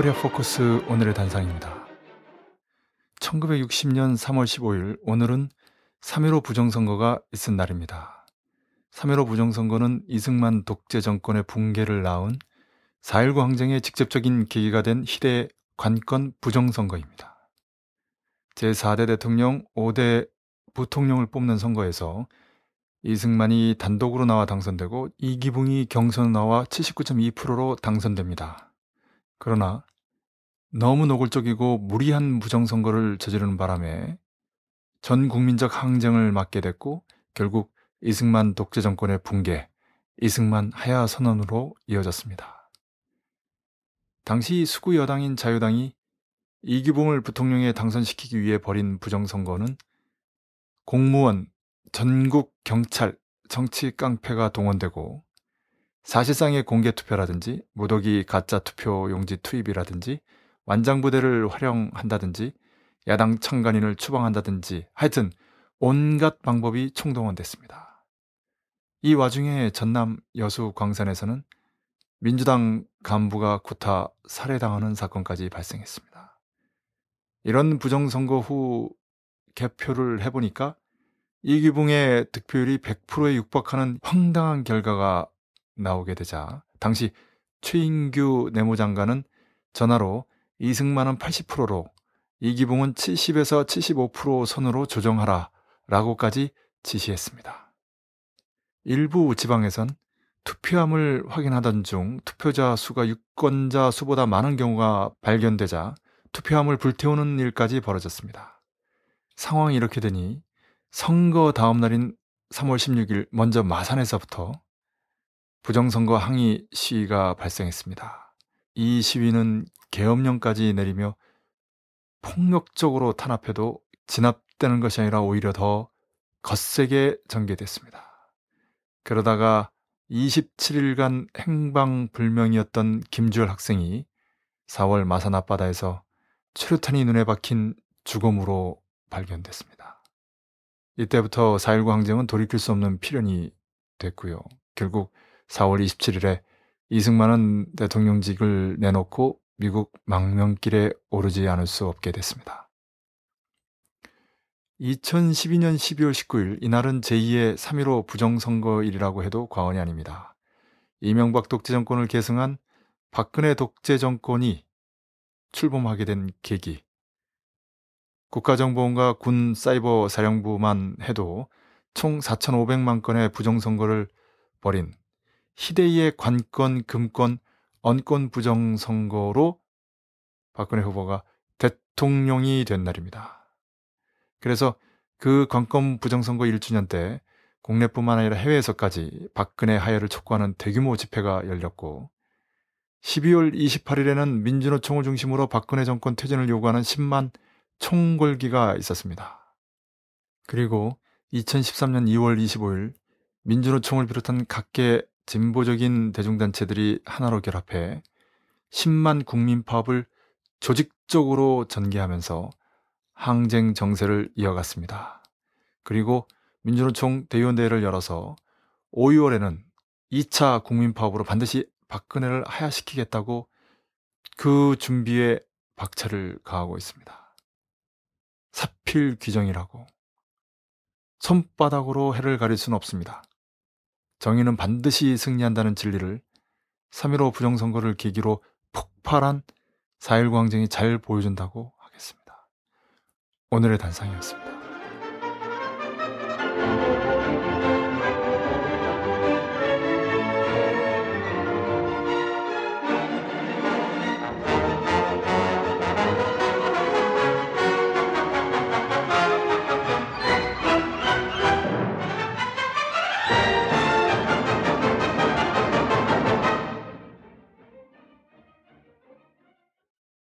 코리아 포커스 오늘의 단상입니다. 1960년 3월 15일 오늘은 3.15 부정선거가 있은 날입니다. 3.15 부정선거는 이승만 독재 정권의 붕괴를 낳은 4.19 항쟁의 직접적인 계기가 된 희대의 관건 부정선거입니다. 제4대 대통령 5대 부통령을 뽑는 선거에서 이승만이 단독으로 나와 당선되고 이기붕이 경선 나와 79.2%로 당선됩니다. 그러나 너무 노골적이고 무리한 부정선거를 저지르는 바람에 전 국민적 항쟁을 맞게 됐고 결국 이승만 독재 정권의 붕괴, 이승만 하야 선언으로 이어졌습니다. 당시 수구 여당인 자유당이 이기붕을 부통령에 당선시키기 위해 벌인 부정선거는 공무원, 전국 경찰, 정치 깡패가 동원되고 사실상의 공개 투표라든지 무더기 가짜 투표 용지 투입이라든지 완장부대를 활용한다든지 야당 청간인을 추방한다든지 하여튼 온갖 방법이 총동원됐습니다. 이 와중에 전남 여수 광산에서는 민주당 간부가 구타 살해당하는 사건까지 발생했습니다. 이런 부정선거 후 개표를 해보니까 이기붕의 득표율이 100%에 육박하는 황당한 결과가 나오게 되자 당시 최인규 내무장관은 전화로 이승만은 80%로 이기붕은 70에서 75% 선으로 조정하라 라고까지 지시했습니다. 일부 지방에선 투표함을 확인하던 중 투표자 수가 유권자 수보다 많은 경우가 발견되자 투표함을 불태우는 일까지 벌어졌습니다. 상황이 이렇게 되니 선거 다음 날인 3월 16일 먼저 마산에서부터 부정선거 항의 시위가 발생했습니다. 이 시위는 계엄령까지 내리며 폭력적으로 탄압해도 진압되는 것이 아니라 오히려 더 거세게 전개됐습니다. 그러다가 27일간 행방불명이었던 김주열 학생이 4월 마산 앞바다에서 최루탄이 눈에 박힌 죽음으로 발견됐습니다. 이때부터 4.19 항쟁은 돌이킬 수 없는 필연이 됐고요. 결국 4월 27일에 이승만은 대통령직을 내놓고 미국 망명길에 오르지 않을 수 없게 됐습니다. 2012년 12월 19일 이날은 제2의 3.15 부정선거일이라고 해도 과언이 아닙니다. 이명박 독재 정권을 계승한 박근혜 독재 정권이 출범하게 된 계기. 국가정보원과 군 사이버 사령부만 해도 총 4,500만 건의 부정선거를 벌인 희대의 관건, 금권, 언권 부정 선거로 박근혜 후보가 대통령이 된 날입니다. 그래서 그 관건 부정 선거 1주년 때 국내뿐만 아니라 해외에서까지 박근혜 하야를 촉구하는 대규모 집회가 열렸고 12월 28일에는 민주노총을 중심으로 박근혜 정권 퇴진을 요구하는 10만 총궐기가 있었습니다. 그리고 2013년 2월 25일 민주노총을 비롯한 각계 진보적인 대중단체들이 하나로 결합해 10만 국민 파업을 조직적으로 전개하면서 항쟁 정세를 이어갔습니다. 그리고 민주노총 대의원대회를 열어서 5, 6월에는 2차 국민 파업으로 반드시 박근혜를 하야시키겠다고 그 준비에 박차를 가하고 있습니다. 사필 규정이라고 손바닥으로 해를 가릴 수는 없습니다. 정의는 반드시 승리한다는 진리를 3.15 부정선거를 계기로 폭발한 4.19 항쟁이 잘 보여준다고 하겠습니다. 오늘의 단상이었습니다.